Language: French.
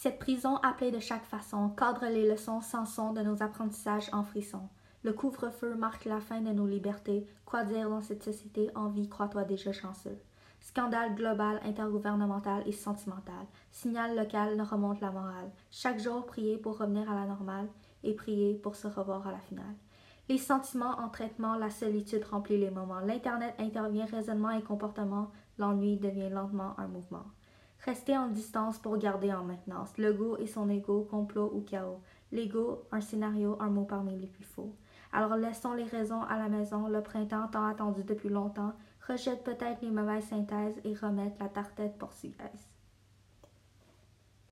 Cette prison appelée de chaque façon cadre les leçons sans son de nos apprentissages en frisson. Le couvre-feu marque la fin de nos libertés. Quoi dire dans cette société? En vie, crois-toi déjà chanceux? Scandale global, intergouvernemental et sentimental. Signal local ne remonte la morale. Chaque jour, prier pour revenir à la normale et prier pour se revoir à la finale. Les sentiments en traitement, la solitude remplit les moments. L'Internet intervient raisonnement et comportement. L'ennui devient lentement un mouvement. Rester en distance pour garder en maintenance. Le go et son ego, complot ou chaos. L'ego, un scénario, un mot parmi les plus faux. Alors laissons les raisons à la maison, le printemps tant attendu depuis longtemps, rejette peut-être les mauvaises synthèses et remette la tartette portugaise.